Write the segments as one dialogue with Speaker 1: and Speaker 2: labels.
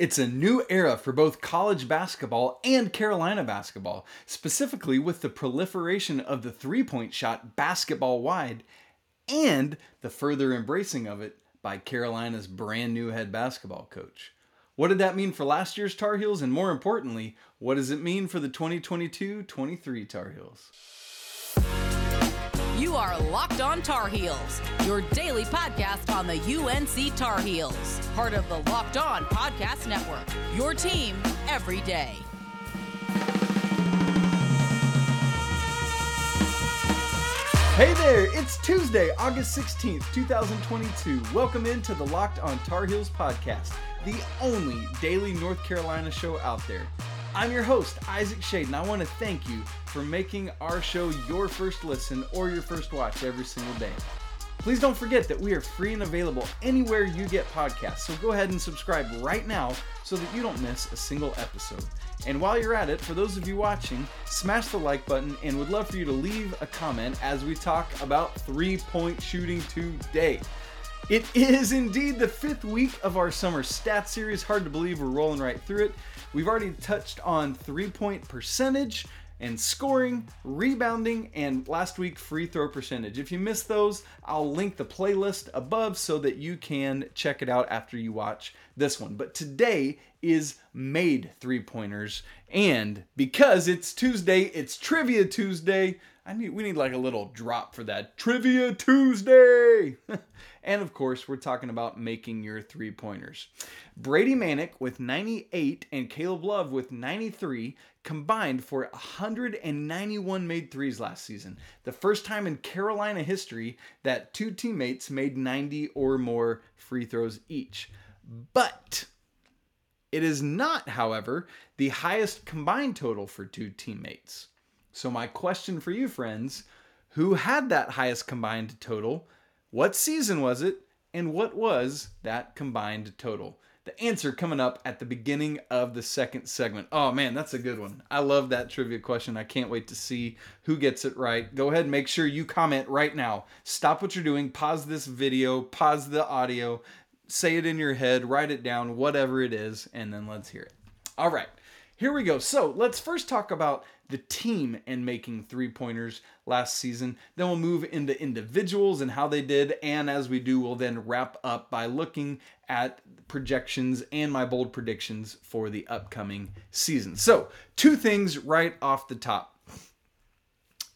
Speaker 1: It's a new era for both college basketball and Carolina basketball, specifically with the proliferation of the three point shot basketball wide and the further embracing of it by Carolina's brand new head basketball coach. What did that mean for last year's Tar Heels? And more importantly, what does it mean for the 2022 23 Tar Heels?
Speaker 2: You are Locked On Tar Heels, your daily podcast on the UNC Tar Heels, part of the Locked On Podcast Network. Your team every day.
Speaker 1: Hey there, it's Tuesday, August 16th, 2022. Welcome into the Locked On Tar Heels podcast, the only daily North Carolina show out there. I'm your host, Isaac Schade, and I want to thank you for making our show your first listen or your first watch every single day. Please don't forget that we are free and available anywhere you get podcasts, so go ahead and subscribe right now so that you don't miss a single episode. And while you're at it, for those of you watching, smash the like button and would love for you to leave a comment as we talk about three point shooting today. It is indeed the fifth week of our summer stats series. Hard to believe we're rolling right through it. We've already touched on three point percentage and scoring, rebounding, and last week free throw percentage. If you missed those, I'll link the playlist above so that you can check it out after you watch this one. But today is made three pointers, and because it's Tuesday, it's Trivia Tuesday. I need we need like a little drop for that Trivia Tuesday. and of course, we're talking about making your three pointers. Brady Manek with 98 and Caleb Love with 93 combined for 191 made threes last season. The first time in Carolina history that two teammates made 90 or more free throws each. But it is not, however, the highest combined total for two teammates. So, my question for you, friends who had that highest combined total? What season was it? And what was that combined total? The answer coming up at the beginning of the second segment. Oh man, that's a good one. I love that trivia question. I can't wait to see who gets it right. Go ahead and make sure you comment right now. Stop what you're doing, pause this video, pause the audio, say it in your head, write it down, whatever it is, and then let's hear it. All right, here we go. So let's first talk about the team and making three pointers last season. Then we'll move into individuals and how they did. And as we do, we'll then wrap up by looking at projections and my bold predictions for the upcoming season. So, two things right off the top.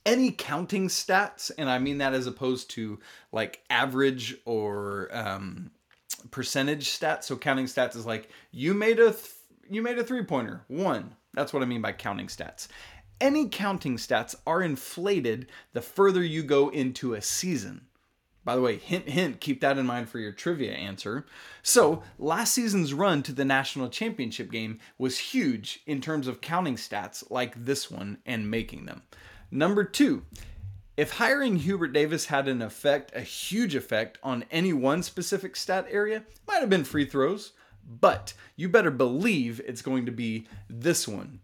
Speaker 1: Any counting stats, and I mean that as opposed to like average or um, percentage stats. So counting stats is like you made a th- you made a three pointer one. That's what I mean by counting stats any counting stats are inflated the further you go into a season. By the way, hint, hint, keep that in mind for your trivia answer. So, last season's run to the national championship game was huge in terms of counting stats like this one and making them. Number two, if hiring Hubert Davis had an effect, a huge effect on any one specific stat area, might have been free throws, but you better believe it's going to be this one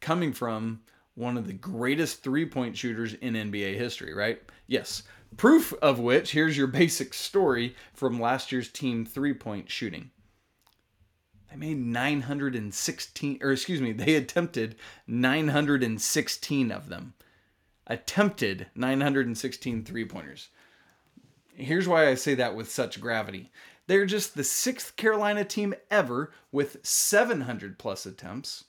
Speaker 1: coming from one of the greatest three point shooters in NBA history, right? Yes. Proof of which, here's your basic story from last year's team three point shooting. They made 916, or excuse me, they attempted 916 of them. Attempted 916 three pointers. Here's why I say that with such gravity. They're just the sixth Carolina team ever with 700 plus attempts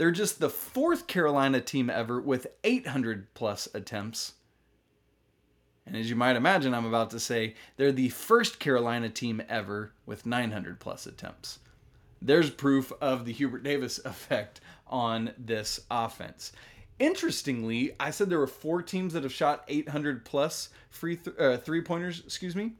Speaker 1: they're just the fourth Carolina team ever with 800 plus attempts. And as you might imagine, I'm about to say they're the first Carolina team ever with 900 plus attempts. There's proof of the Hubert Davis effect on this offense. Interestingly, I said there were four teams that have shot 800 plus free th- uh, three pointers. Excuse me.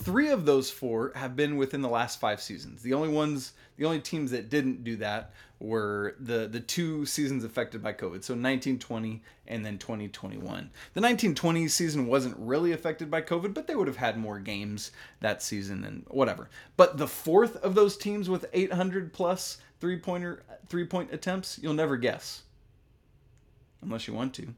Speaker 1: Three of those four have been within the last five seasons. The only ones, the only teams that didn't do that were the the two seasons affected by COVID. So 1920 and then 2021. The 1920 season wasn't really affected by COVID, but they would have had more games that season and whatever. But the fourth of those teams with 800 plus three pointer three point attempts, you'll never guess, unless you want to.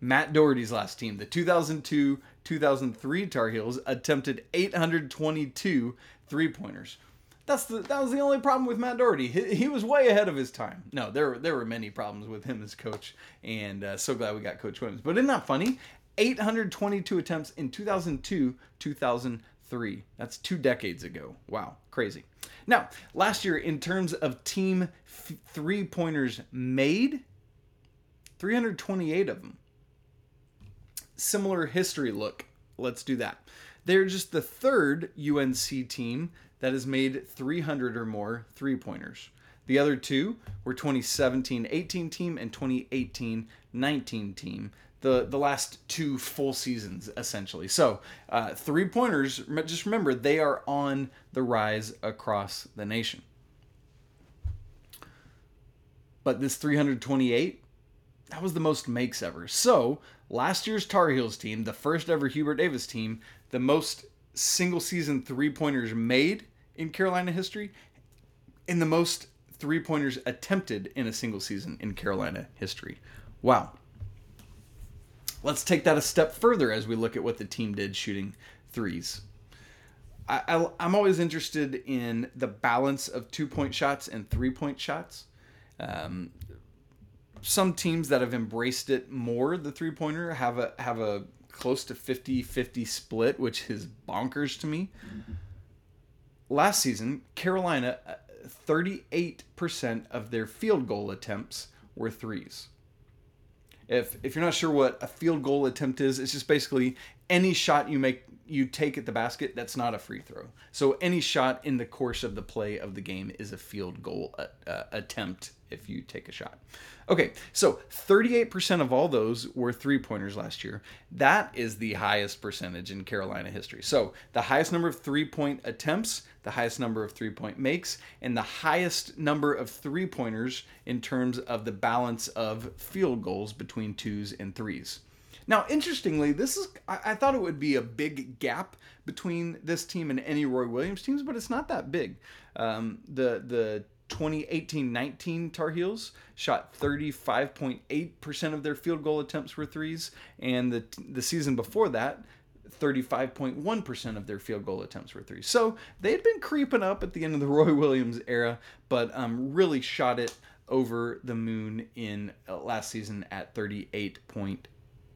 Speaker 1: Matt Doherty's last team, the 2002 2003 Tar Heels, attempted 822 three pointers. That's the that was the only problem with Matt Doherty. He, he, was way ahead of his time. No, there there were many problems with him as coach, and uh, so glad we got Coach Williams. But isn't that funny? 822 attempts in 2002, 2003. That's two decades ago. Wow, crazy. Now, last year, in terms of team f- three pointers made, 328 of them. Similar history look. Let's do that. They're just the third UNC team that has made 300 or more three pointers. The other two were 2017 18 team and 2018 19 team. The, the last two full seasons, essentially. So, uh, three pointers, just remember, they are on the rise across the nation. But this 328, that was the most makes ever. So, last year's Tar Heels team, the first ever Hubert Davis team, the most single season three pointers made in Carolina history, and the most three pointers attempted in a single season in Carolina history. Wow. Let's take that a step further as we look at what the team did shooting threes. I, am always interested in the balance of two point shots and three point shots. Um, some teams that have embraced it more, the three pointer, have a have a close to 50 50 split, which is bonkers to me. Last season, Carolina uh, 38% of their field goal attempts were threes. If if you're not sure what a field goal attempt is, it's just basically any shot you make you take at the basket that's not a free throw. So any shot in the course of the play of the game is a field goal uh, attempt if you take a shot. Okay, so 38% of all those were three pointers last year. That is the highest percentage in Carolina history. So the highest number of three point attempts, the highest number of three point makes, and the highest number of three pointers in terms of the balance of field goals between twos and threes. Now, interestingly, this is I, I, thought it would be a big gap between this team and any Roy Williams teams, but it's not that big. Um, the the 2018-19 Tar Heels shot 35.8% of their field goal attempts were threes, and the the season before that, 35.1% of their field goal attempts were threes. So they had been creeping up at the end of the Roy Williams era, but um, really shot it over the moon in uh, last season at 38 point,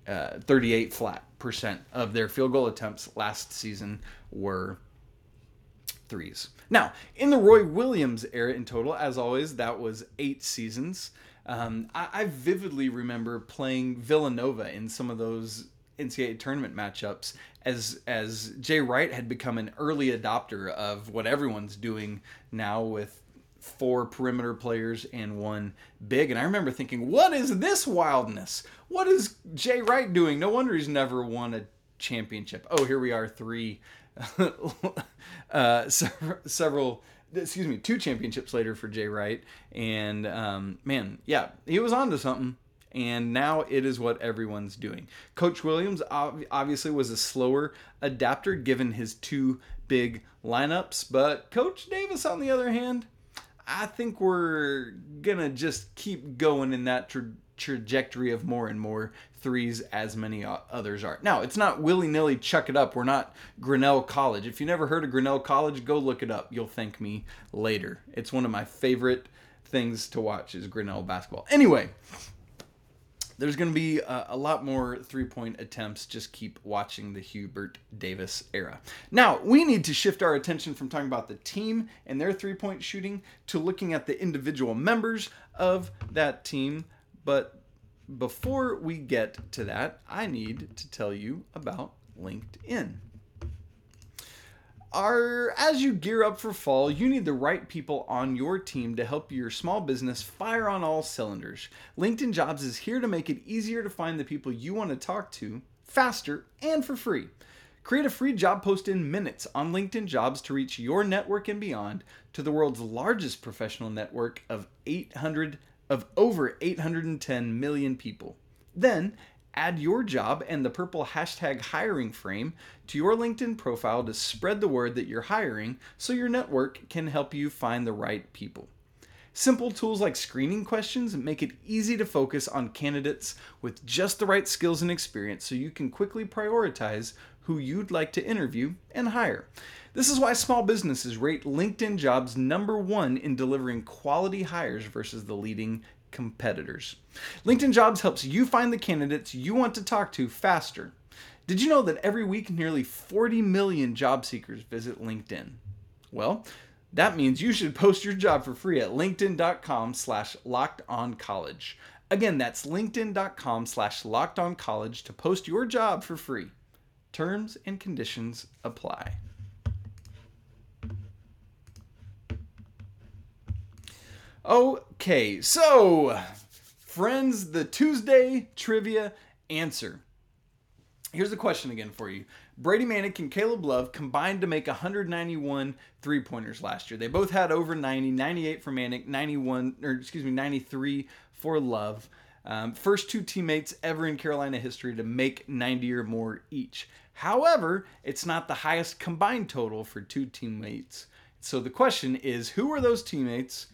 Speaker 1: uh, 38 flat percent of their field goal attempts last season were threes. Now, in the Roy Williams era in total, as always, that was eight seasons. Um, I, I, vividly remember playing Villanova in some of those NCAA tournament matchups as as Jay Wright had become an early adopter of what everyone's doing now with four perimeter players and one big. And I remember thinking, what is this wildness? What is Jay Wright doing? No wonder he's never won a championship. Oh, here we are, three uh, several, excuse me, two championships later for Jay Wright. And um, man, yeah, he was on to something. And now it is what everyone's doing. Coach Williams obviously was a slower adapter given his two big lineups, but Coach Davis, on the other hand, I think we're gonna just keep going in that tra- trajectory of more and more threes as many others are. Now, it's not willy nilly chuck it up. We're not Grinnell College. If you never heard of Grinnell College, go look it up. You'll thank me later. It's one of my favorite things to watch is Grinnell basketball. Anyway, there's going to be a, a, lot more three point attempts. Just keep watching the Hubert Davis era. Now, we need to shift our attention from talking about the team and their three point shooting to looking at the individual members of that team. But before we get to that, I need to tell you about LinkedIn. Are, as you gear up for fall, you need the right people on your team to help your small business fire on all cylinders. LinkedIn Jobs is here to make it easier to find the people you want to talk to faster and for free. Create a free job post in minutes on LinkedIn Jobs to reach your network and beyond to the world's largest professional network of 800 of over 810 million people. Then add your job and the purple hashtag hiring frame to your LinkedIn profile to spread the word that you're hiring so your network can help you find the right people. Simple tools like screening questions make it easy to focus on candidates with just the right skills and experience so you can quickly prioritize who you'd like to interview and hire. This is why small businesses rate LinkedIn jobs number one in delivering quality hires versus the leading competitors. LinkedIn Jobs helps you find the candidates you want to talk to faster. Did you know that every week nearly 40 million job seekers visit LinkedIn? Well, that means you should post your job for free at linkedin.com slash locked on college. Again, that's linkedin.com slash locked on college to post your job for free. Terms and conditions apply. Okay, so friends, the Tuesday trivia answer. Here's the question again for you. Brady Manek and Caleb Love combined to make 191 three pointers last year. They both had over 90, 98 for Manek, 91, or excuse me, 93 for Love. Um, first two teammates ever in Carolina history to make 90 or more each. However, it's not the highest combined total for two teammates. So the question is who were those teammates?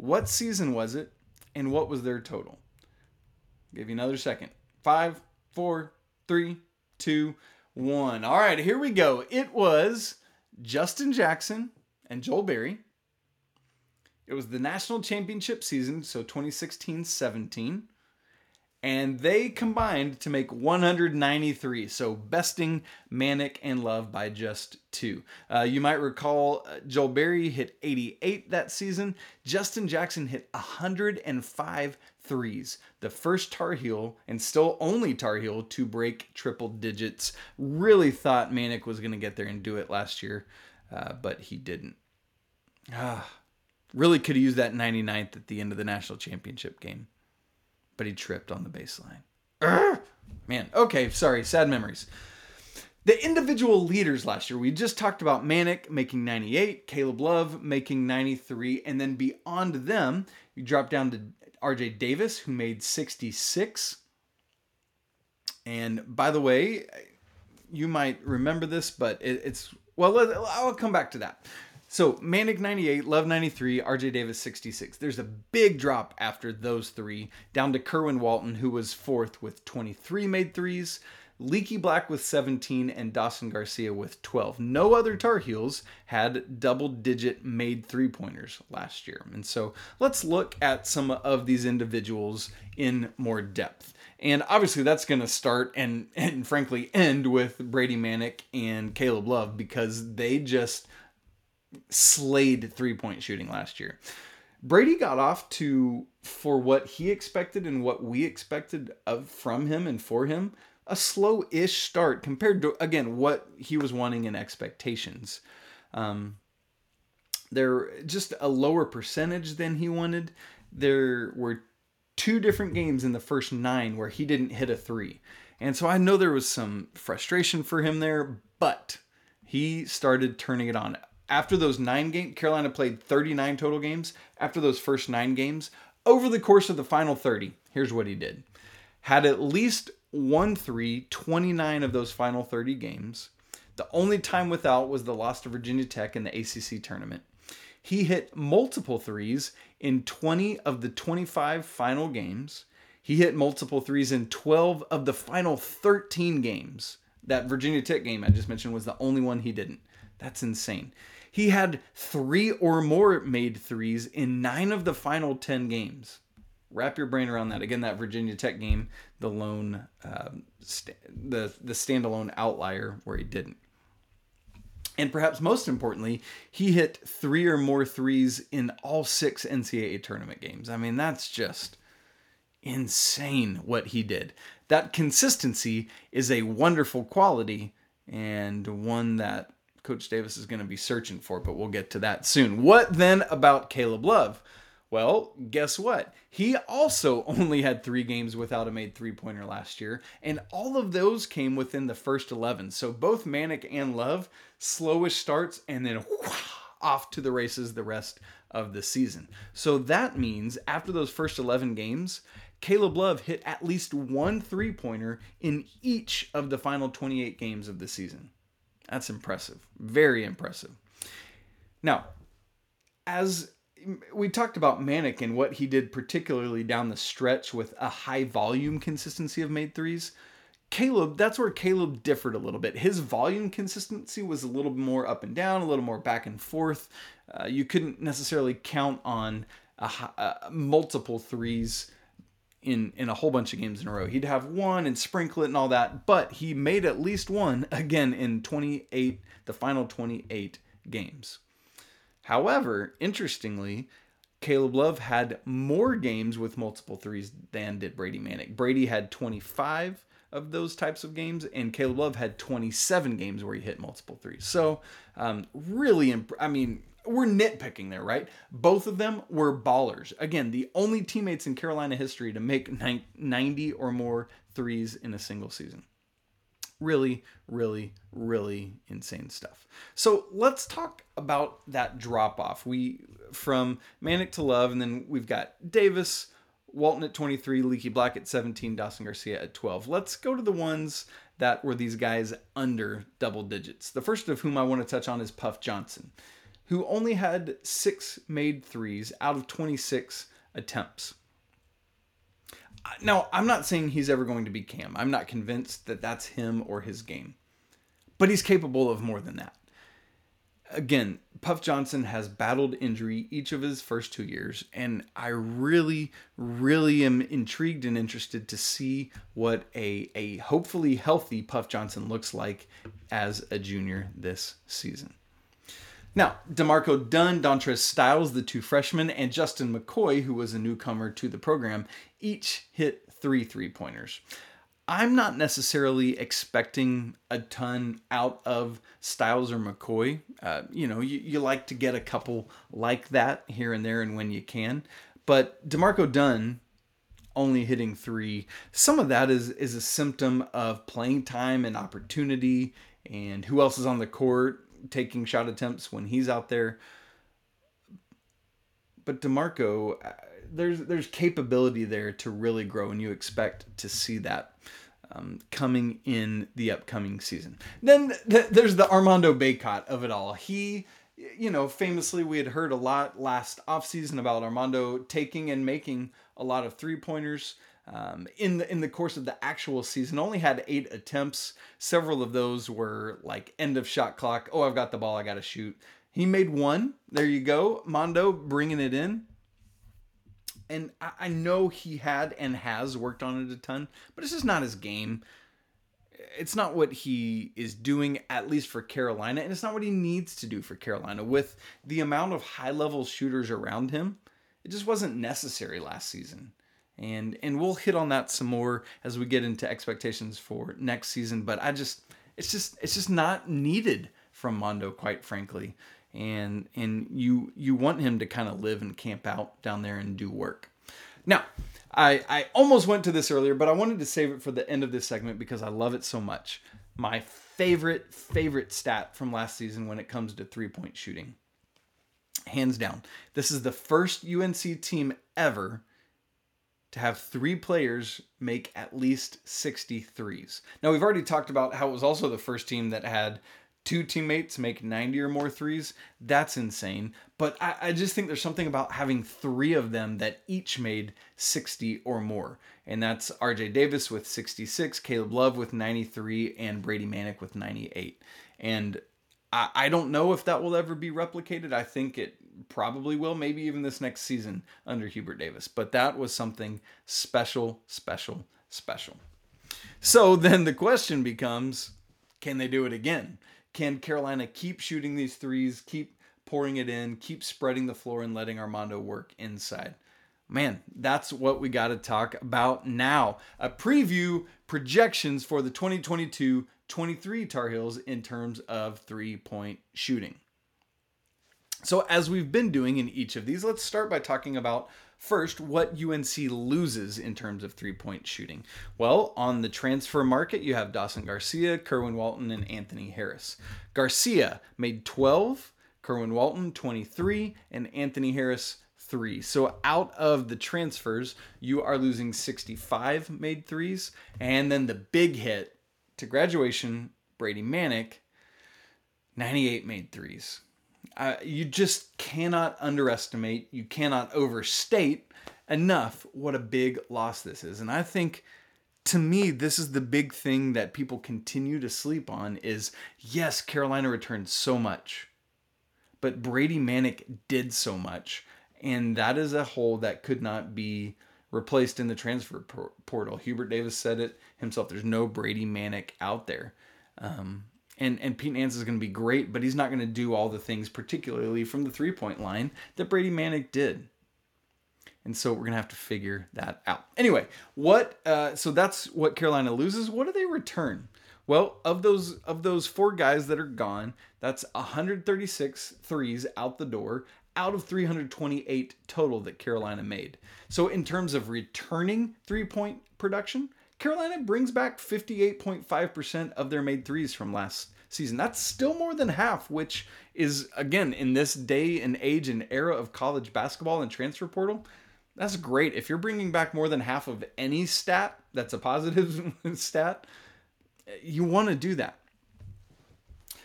Speaker 1: What season was it? And what was their total? I'll give you another second. Five, four, three, two, one. All right, here we go. It was Justin Jackson and Joel Berry. It was the national championship season, so 2016 17 and they combined to make 193, so besting Manek and Love by just two. Uh, you might recall uh, Joel Berry hit 88 that season. Justin Jackson hit 105 threes, the first Tar Heel and still only Tar Heel to break triple digits. Really thought Manek was going to get there and do it last year, uh, but he didn't. Ah, really could have used that 99th at the end of the national championship game but he tripped on the baseline. Man, okay, sorry, sad memories. The individual leaders last year, we just talked about Manek making 98, Caleb Love making 93, and then beyond them, you drop down to RJ Davis, who made 66. And by the way, you might remember this, but it, it's, well, I'll come back to that. So Manek 98, Love 93, RJ Davis 66. There's a big drop after those three, down to Kerwin Walton, who was fourth with 23 made threes, Leaky Black with 17, and Dawson Garcia with 12. No other Tar Heels had double digit made three pointers last year. And so let's look at some of these individuals in more depth. And obviously, that's going to start and, and frankly end with Brady Manek and Caleb Love because they just slayed three point shooting last year. Brady got off to for what he expected and what we expected of from him and for him a slow-ish start compared to again what he was wanting in expectations. Um, they're just a lower percentage than he wanted. There were two different games in the first nine where he didn't hit a three, and so I know there was some frustration for him there, but he started turning it on after those nine games, Carolina played 39 total games. After those first nine games, over the course of the final 30, here's what he did had at least one three 29 of those final 30 games. The only time without was the loss to Virginia Tech in the ACC tournament. He hit multiple threes in 20 of the 25 final games. He hit multiple threes in 12 of the final 13 games. That Virginia Tech game I just mentioned was the only one he didn't. That's insane. He had three or more made threes in nine of the final 10 games. Wrap your brain around that. Again, that Virginia Tech game, the lone, uh, st- the, the standalone outlier where he didn't. And perhaps most importantly, he hit three or more threes in all six NCAA tournament games. I mean, that's just insane what he did. That consistency is a wonderful quality and one that Coach Davis is going to be searching for, but we'll get to that soon. What then about Caleb Love? Well, guess what? He also only had three games without a made three pointer last year, and all of those came within the first 11. So both Manek and Love, slowish starts, and then whoosh, off to the races the rest of the season. So that means after those first 11 games, Caleb Love hit at least one three pointer in each of the final 28 games of the season. That's impressive. Very impressive. Now, as we talked about Manek and what he did, particularly down the stretch with a high volume consistency of made threes. Caleb, that's where Caleb differed a little bit. His volume consistency was a little more up and down, a little more back and forth. Uh, you couldn't necessarily count on a, a, multiple threes in in a whole bunch of games in a row. He'd have one and sprinkle it and all that, but he made at least one again in 28 the final 28 games. However, interestingly, Caleb Love had more games with multiple threes than did Brady Manek. Brady had 25 of those types of games, and Caleb Love had 27 games where he hit multiple threes. So, um, really, imp- I mean, we're nitpicking there, right? Both of them were ballers. Again, the only teammates in Carolina history to make 90 or more threes in a single season. Really, really, really insane stuff. So let's talk about that drop off. We from Manek to Love, and then we've got Davis, Walton at 23, Leaky Black at 17, Dawson Garcia at 12. Let's go to the ones that were these guys under double digits. The first of whom I want to touch on is Puff Johnson who only had six made threes out of 26 attempts. Now, I'm not saying he's ever going to be Cam. I'm not convinced that that's him or his game. But he's capable of more than that. Again, Puff Johnson has battled injury each of his first two years, and I really, really am intrigued and interested to see what a, a hopefully healthy Puff Johnson looks like as a junior this season. Now, D'Marco Dunn, Dontrez Styles, the two freshmen, and Justin McCoy, who was a newcomer to the program, each hit three three pointers. I'm not necessarily expecting a ton out of Styles or McCoy. Uh, you know, you, you like to get a couple like that here and there and when you can. But D'Marco Dunn only hitting three, some of that is is a symptom of playing time and opportunity and who else is on the court taking shot attempts when he's out there. But D'Marco, uh, there's there's capability there to really grow, and you expect to see that um, coming in the upcoming season. Then th- there's the Armando Bacot of it all. He, you know, famously we had heard a lot last offseason about Armando taking and making a lot of three pointers. Um, in the in the course of the actual season, only had eight attempts. Several of those were like end of shot clock. Oh, I've got the ball. I got to shoot. He made one. There you go, Mondo bringing it in. And I, I know he had and has worked on it a ton, but it's just not his game. It's not what he is doing, at least for Carolina, and it's not what he needs to do for Carolina. With the amount of high level shooters around him, it just wasn't necessary last season and and we'll hit on that some more as we get into expectations for next season but i just it's just it's just not needed from mondo quite frankly. And and you you want him to kind of live and camp out down there and do work. Now i i almost went to this earlier but i wanted to save it for the end of this segment because i love it so much. My favorite favorite stat from last season when it comes to three point shooting. Hands down this is the first unc team ever to have three players make at least 63s. Now, we've already talked about how it was also the first team that had two teammates make 90 or more threes. That's insane. But I, I, just think there's something about having three of them that each made 60 or more. And that's RJ Davis with 66, Caleb Love with 93, and Brady Manek with 98. And I, I don't know if that will ever be replicated. I think it probably will, maybe even this next season under Hubert Davis. But that was something special, special, special. So then the question becomes can they do it again? Can Carolina keep shooting these threes, keep pouring it in, keep spreading the floor, and letting Armando work inside? Man, that's what we got to talk about now. A preview projections for the 2022 23 Tar Heels in terms of three point shooting. So, as we've been doing in each of these, let's start by talking about first what UNC loses in terms of three point shooting. Well, on the transfer market, you have Dawson Garcia, Kerwin Walton, and Anthony Harris. Garcia made 12, Kerwin Walton 23, and Anthony Harris 3. So, out of the transfers, you are losing 65 made threes. And then the big hit to graduation, Brady Manek, 98 made threes. Uh, you just cannot underestimate, you cannot overstate enough what a big loss this is. And I think to me this is the big thing that people continue to sleep on is yes, Carolina returned so much. But Brady Manek did so much and that is a hole that could not be replaced in the transfer portal. Hubert Davis said it himself. There's no Brady Manek out there. Um, and and Pete Nance is going to be great, but he's not going to do all the things, particularly from the three point line, that Brady Manek did. And so we're gonna have to figure that out. Anyway, what? Uh, so that's what Carolina loses. What do they return? Well, of those of those four guys that are gone, that's 136 threes out the door out of 328 total that Carolina made. So in terms of returning three point production, Carolina brings back 58.5% of their made threes from last season. That's still more than half, which is, again, in this day and age and era of college basketball and transfer portal, that's great. If you're bringing back more than half of any stat that's a positive stat, you want to do that.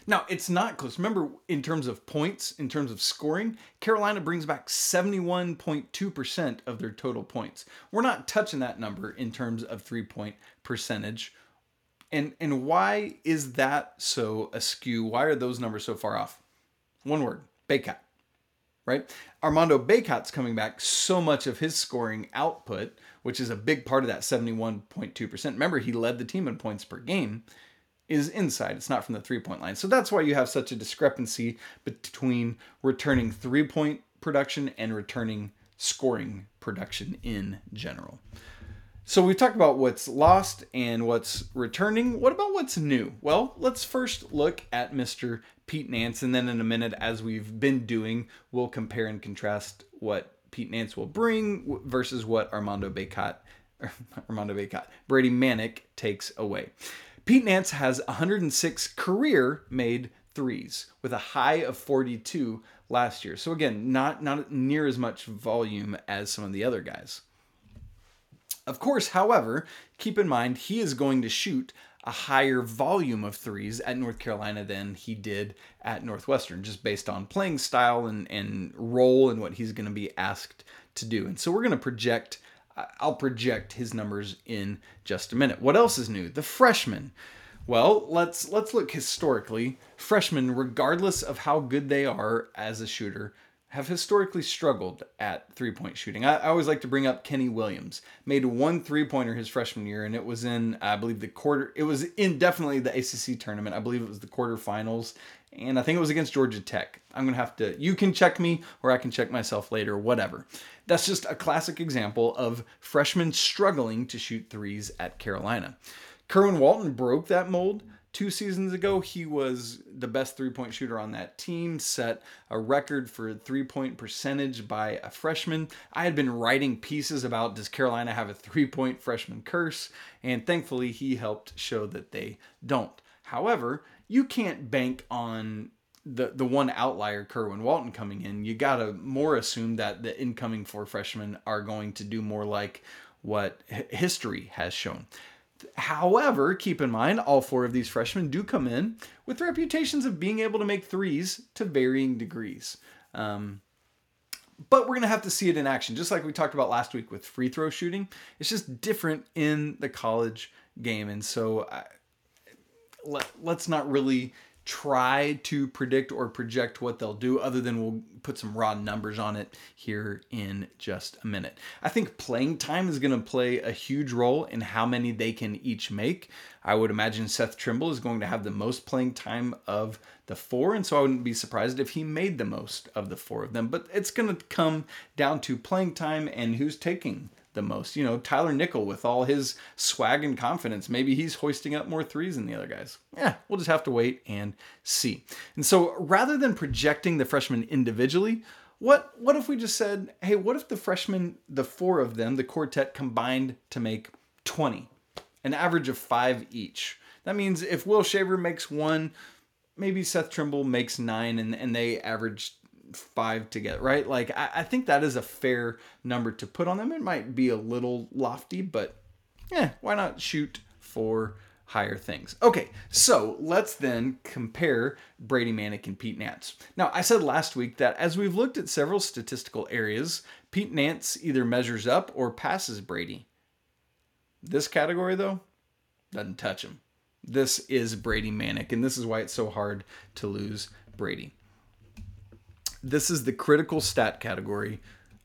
Speaker 1: Now, it's not close. Remember, in terms of points, in terms of scoring, Carolina brings back 71.2% of their total points. We're not touching that number in terms of three point percentage. And, and why is that so askew? Why are those numbers so far off? One word Bacot, right? Armando Bacot's coming back so much of his scoring output, which is a big part of that 71.2%. Remember, he led the team in points per game is inside. It's not from the three point line. So that's why you have such a discrepancy between returning three point production and returning scoring production in general. So we've talked about what's lost and what's returning. What about what's new? Well, let's first look at Mr. Pete Nance, and then in a minute, as we've been doing, we'll compare and contrast what Pete Nance will bring versus what Armando Bacot, Armando Bacot, Brady Manek takes away. Pete Nance has 106 career made threes with a high of 42 last year. So again, not not near as much volume as some of the other guys. Of course, however, keep in mind he is going to shoot a higher volume of threes at North Carolina than he did at Northwestern, just based on playing style and, and role and what he's going to be asked to do. And so we're going to project I'll project his numbers in just a minute. What else is new? The freshmen. Well, let's let's look historically. Freshmen, regardless of how good they are as a shooter, have historically struggled at three point shooting. I, I, always like to bring up Kenny Williams. Made one three pointer his freshman year, and it was in, I believe, the quarter, it was in definitely the ACC tournament. I believe it was the quarterfinals, and I think it was against Georgia Tech. I'm going to have to, you can check me, or I can check myself later, whatever. That's just a classic example of freshmen struggling to shoot threes at Carolina. Kerwin Walton broke that mold two seasons ago. He was the best three point shooter on that team, set a record for three point percentage by a freshman. I had been writing pieces about does Carolina have a three point freshman curse, and thankfully he helped show that they don't. However, you can't bank on the the one outlier, Kerwin Walton, coming in, you gotta more assume that the incoming four freshmen are going to do more like what history has shown. However, keep in mind, all four of these freshmen do come in with reputations of being able to make threes to varying degrees. Um, but we're going to have to see it in action, just like we talked about last week with free throw shooting. It's just different in the college game. And so I, let, let's not really try to predict or project what they'll do other than we'll put some raw numbers on it here in just a minute. I think playing time is going to play a huge role in how many they can each make. I would imagine Seth Trimble is going to have the most playing time of the four, and so I wouldn't be surprised if he made the most of the four of them. But it's going to come down to playing time and who's taking the most. You know, Tyler Nickel with all his swag and confidence, maybe he's hoisting up more threes than the other guys. Yeah, we'll just have to wait and see. And so rather than projecting the freshmen individually, what what if we just said, hey, what if the freshmen, the four of them, the quartet combined to make 20? An average of five each. That means if Will Shaver makes one, maybe Seth Trimble makes nine and, and they average five together, right? Like I, I, think that is a fair number to put on them. It might be a little lofty, but yeah, why not shoot for higher things. Okay, so let's then compare Brady Manek and Pete Nance. Now, I said last week that as we've looked at several statistical areas, Pete Nance either measures up or passes Brady. This category, though, doesn't touch him. This is Brady Manek, and this is why it's so hard to lose Brady. This is the critical stat category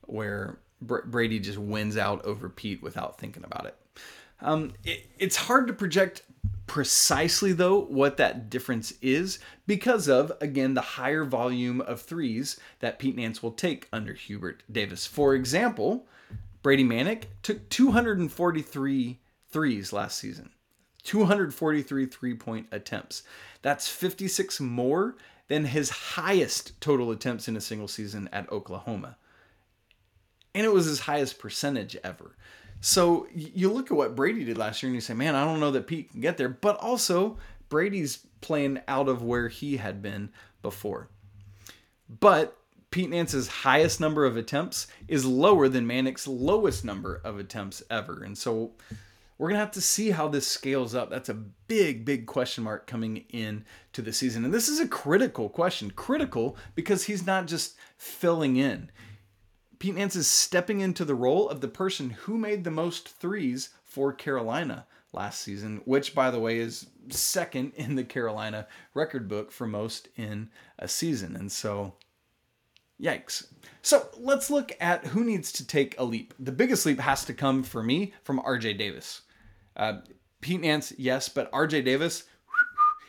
Speaker 1: where Brady just wins out over Pete without thinking about it. Um, it. It's hard to project precisely, though, what that difference is because of, again, the higher volume of threes that Pete Nance will take under Hubert Davis. For example, Brady Manek took 243 threes last season. 243 three point attempts. That's 56 more than his highest total attempts in a single season at Oklahoma. And it was his highest percentage ever. So you look at what Brady did last year and you say, man, I don't know that Pete can get there. But also, Brady's playing out of where he had been before. But Pete Nance's highest number of attempts is lower than Manek's lowest number of attempts ever. And so we're going to have to see how this scales up. That's a big, big question mark coming in to the season. And this is a critical question. Critical because he's not just filling in. Pete Nance is stepping into the role of the person who made the most threes for Carolina last season, which, by the way, is second in the Carolina record book for most in a season. And so, yikes. So let's look at who needs to take a leap. The biggest leap has to come for me from RJ Davis. Uh, Pete Nance, yes, but RJ Davis,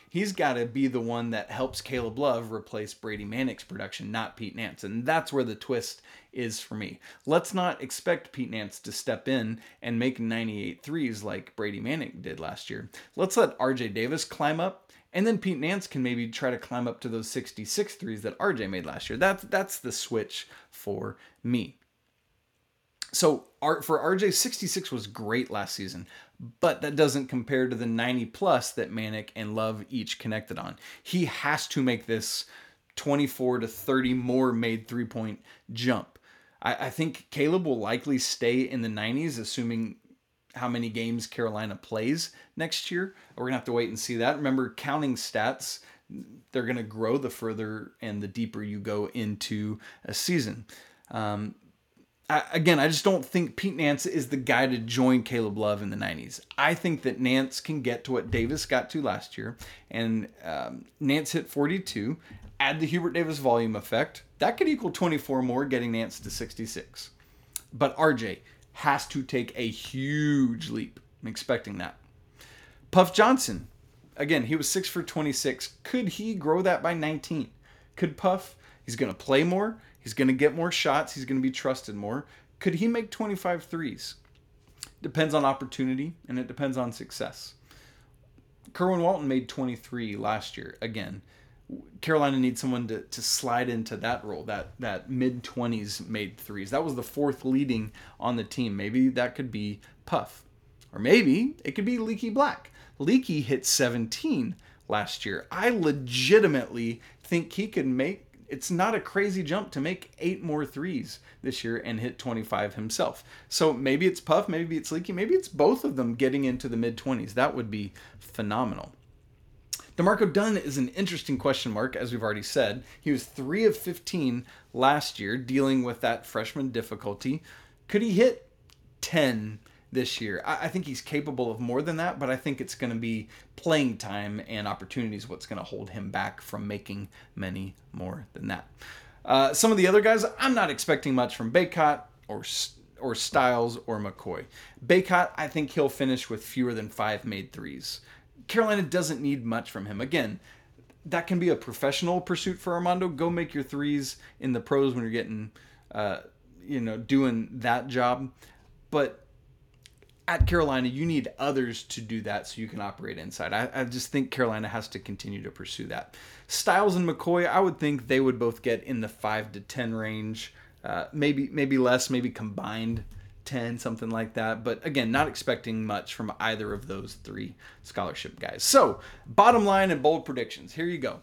Speaker 1: he's got to be the one that helps Caleb Love replace Brady Manek's production, not Pete Nance. And that's where the twist is for me. Let's not expect Pete Nance to step in and make 98 threes like Brady Manek did last year. Let's let RJ Davis climb up. And then Pete Nance can maybe try to climb up to those 66 threes that RJ made last year. That's that's the switch for me. So for RJ, 66 was great last season, but that doesn't compare to the 90 plus that Manek and Love each connected on. He has to make this 24 to 30 more made three point jump. I, I think Caleb will likely stay in the 90s, assuming how many games Carolina plays next year. We're going to have to wait and see that. Remember, counting stats, they're going to grow the further and the deeper you go into a season. Um, Again, I just don't think Pete Nance is the guy to join Caleb Love in the 90s. I think that Nance can get to what Davis got to last year, and um, Nance hit 42. Add the Hubert Davis volume effect, that could equal 24 more, getting Nance to 66. But RJ has to take a huge leap. I'm expecting that. Puff Johnson, again, he was 6 for 26. Could he grow that by 19? Could Puff? He's going to play more. He's going to get more shots. He's going to be trusted more. Could he make 25 threes? Depends on opportunity and it depends on success. Kerwin Walton made 23 last year. Again, Carolina needs someone to, to slide into that role, that that mid 20s made threes. That was the fourth leading on the team. Maybe that could be Puff. Or maybe it could be Leaky Black. Leaky hit 17 last year. I legitimately think he could make it's not a crazy jump to make eight more threes this year and hit 25 himself. So maybe it's Puff, maybe it's Leaky, maybe it's both of them getting into the mid 20s. That would be phenomenal. D'Marco Dunn is an interesting question mark, as we've already said. He was 3 of 15 last year, dealing with that freshman difficulty. Could he hit 10 this year. I, I think he's capable of more than that, but I think it's going to be playing time and opportunities what's going to hold him back from making many more than that. Uh, some of the other guys, I'm not expecting much from Bacot or or Styles or McCoy. Bacot, I think he'll finish with fewer than five made threes. Carolina doesn't need much from him. Again, that can be a professional pursuit for Armando. Go make your threes in the pros when you're getting, uh, you know, doing that job. But at Carolina, you need others to do that so you can operate inside. I, I, just think Carolina has to continue to pursue that. Styles and McCoy, I would think they would both get in the five to ten range, uh, maybe maybe less, maybe combined ten, something like that. But again, not expecting much from either of those three scholarship guys. So, bottom line and bold predictions. Here you go.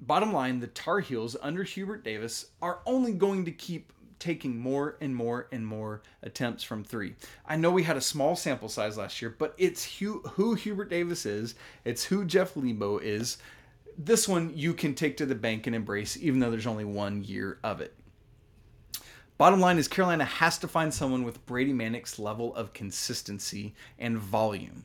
Speaker 1: Bottom line, the Tar Heels under Hubert Davis are only going to keep taking more and more and more attempts from three. I know we had a small sample size last year, but it's who, who Hubert Davis is, it's who Jeff Lebo is. This one you can take to the bank and embrace, even though there's only one year of it. Bottom line is Carolina has to find someone with Brady Manek's level of consistency and volume.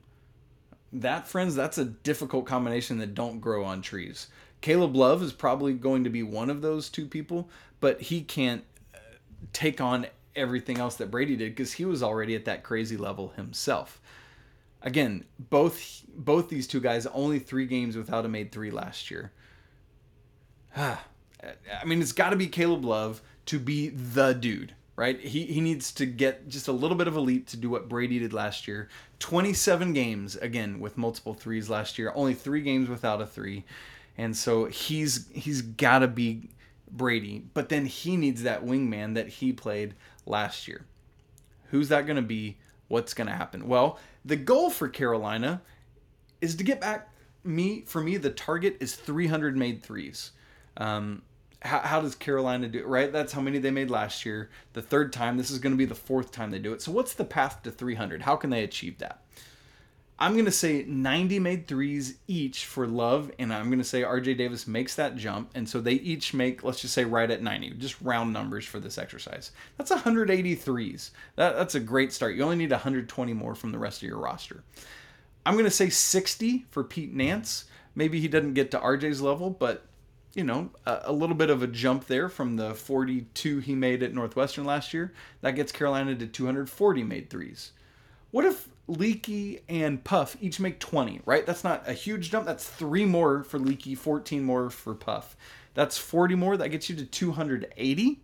Speaker 1: That, friends, that's a difficult combination that don't grow on trees. Caleb Love is probably going to be one of those two people, but he can't take on everything else that Brady did because he was already at that crazy level himself. Again, both both these two guys only three games without a made three last year. I mean, it's got to be Caleb Love to be the dude, right? He, he needs to get just a little bit of a leap to do what Brady did last year. 27 games, again, with multiple threes last year, only three games without a three. And so he's he's got to be Brady, but then he needs that wingman that he played last year. Who's that going to be? What's going to happen? Well, the goal for Carolina is to get back me for me the target is 300 made threes. Um, how, how does Carolina do it, right? That's how many they made last year. The third time, this is going to be the fourth time they do it. So, what's the path to 300? How can they achieve that? I'm going to say 90 made threes each for Love, and I'm going to say RJ Davis makes that jump. And so they each make, let's just say, right at 90, just round numbers for this exercise. That's 180 threes. That, that's a great start. You only need 120 more from the rest of your roster. I'm going to say 60 for Pete Nance. Maybe he doesn't get to RJ's level, but you know, a, a, little bit of a jump there from the 42 he made at Northwestern last year. That gets Carolina to 240 made threes. What if Leaky and Puff each make 20, right? That's not a huge jump. That's three more for Leaky, 14 more for Puff. That's 40 more. That gets you to 280.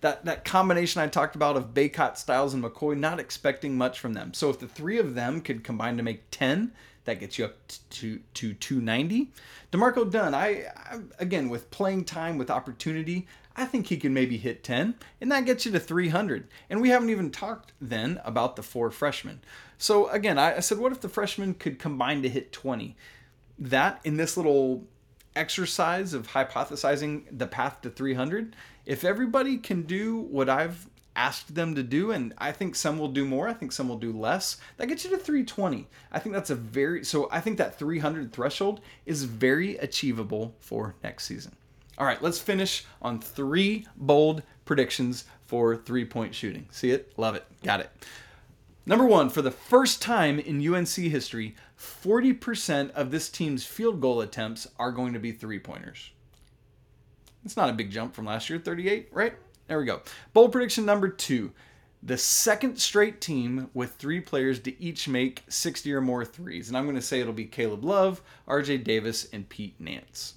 Speaker 1: That, that combination I talked about of Bacot, Styles, and McKoy, not expecting much from them. So if the three of them could combine to make 10, that gets you up to, to 290. D'Marco Dunn, I, I again with playing time with opportunity, I think he can maybe hit 10, and that gets you to 300. And we haven't even talked then about the four freshmen. So again, I, I said, what if the freshmen could combine to hit 20? That in this little exercise of hypothesizing the path to 300, if everybody can do what I've asked them to do, and I think some will do more. I think some will do less. That gets you to 320. I think that's a very so. I think that 300 threshold is very achievable for next season. All right, let's finish on three bold predictions for three point shooting. See it? Love it. Got it. Number one, for the first time in UNC history, 40% of this team's field goal attempts are going to be three pointers. It's not a big jump from last year, 38, right? There we go. Bold prediction number two. The second straight team with three players to each make 60 or more threes. And I'm going to say it'll be Caleb Love, RJ Davis, and Pete Nance.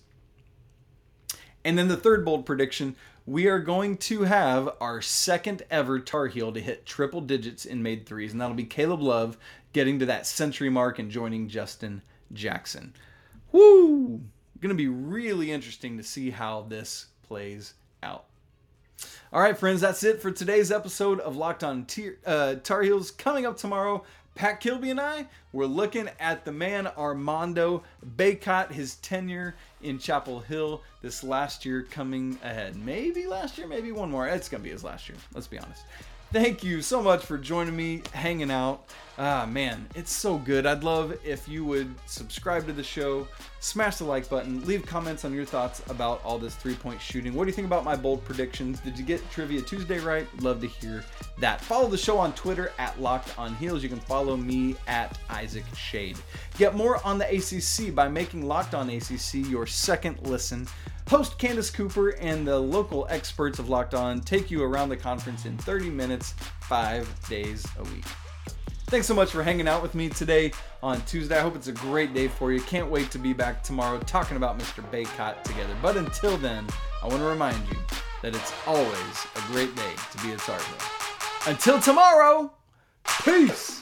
Speaker 1: And then the third bold prediction we are going to have our second ever Tar Heel to hit triple digits in made threes. And that'll be Caleb Love getting to that century mark and joining Justin Jackson. Woo! To be really interesting to see how this plays out. All right, friends, that's it for today's episode of Locked On uh, Tar Heels. Coming up tomorrow, Pat Kilby and I, we're looking at the man Armando Bacot, his tenure in Chapel Hill this last year coming ahead. Maybe last year, maybe one more. It's going to be his last year, let's be honest. Thank you so much for joining me, hanging out. Ah, man, it's so good. I'd love if you would subscribe to the show, smash the like button, leave comments on your thoughts about all this three point shooting. What do you think about my bold predictions? Did you get Trivia Tuesday right? Love to hear that. Follow the show on Twitter at Locked on Heels. You can follow me at Isaac Schade. Get more on the ACC by making Locked on ACC your second listen. Host Candace Cooper and the local experts of Locked On take you around the conference in 30 minutes, five days a week. Thanks so much for hanging out with me today on Tuesday. I hope it's a great day for you. Can't wait to be back tomorrow talking about Mr. Bacot together. But until then, I want to remind you that it's always a great day to be a Tar Heel. Until tomorrow, peace!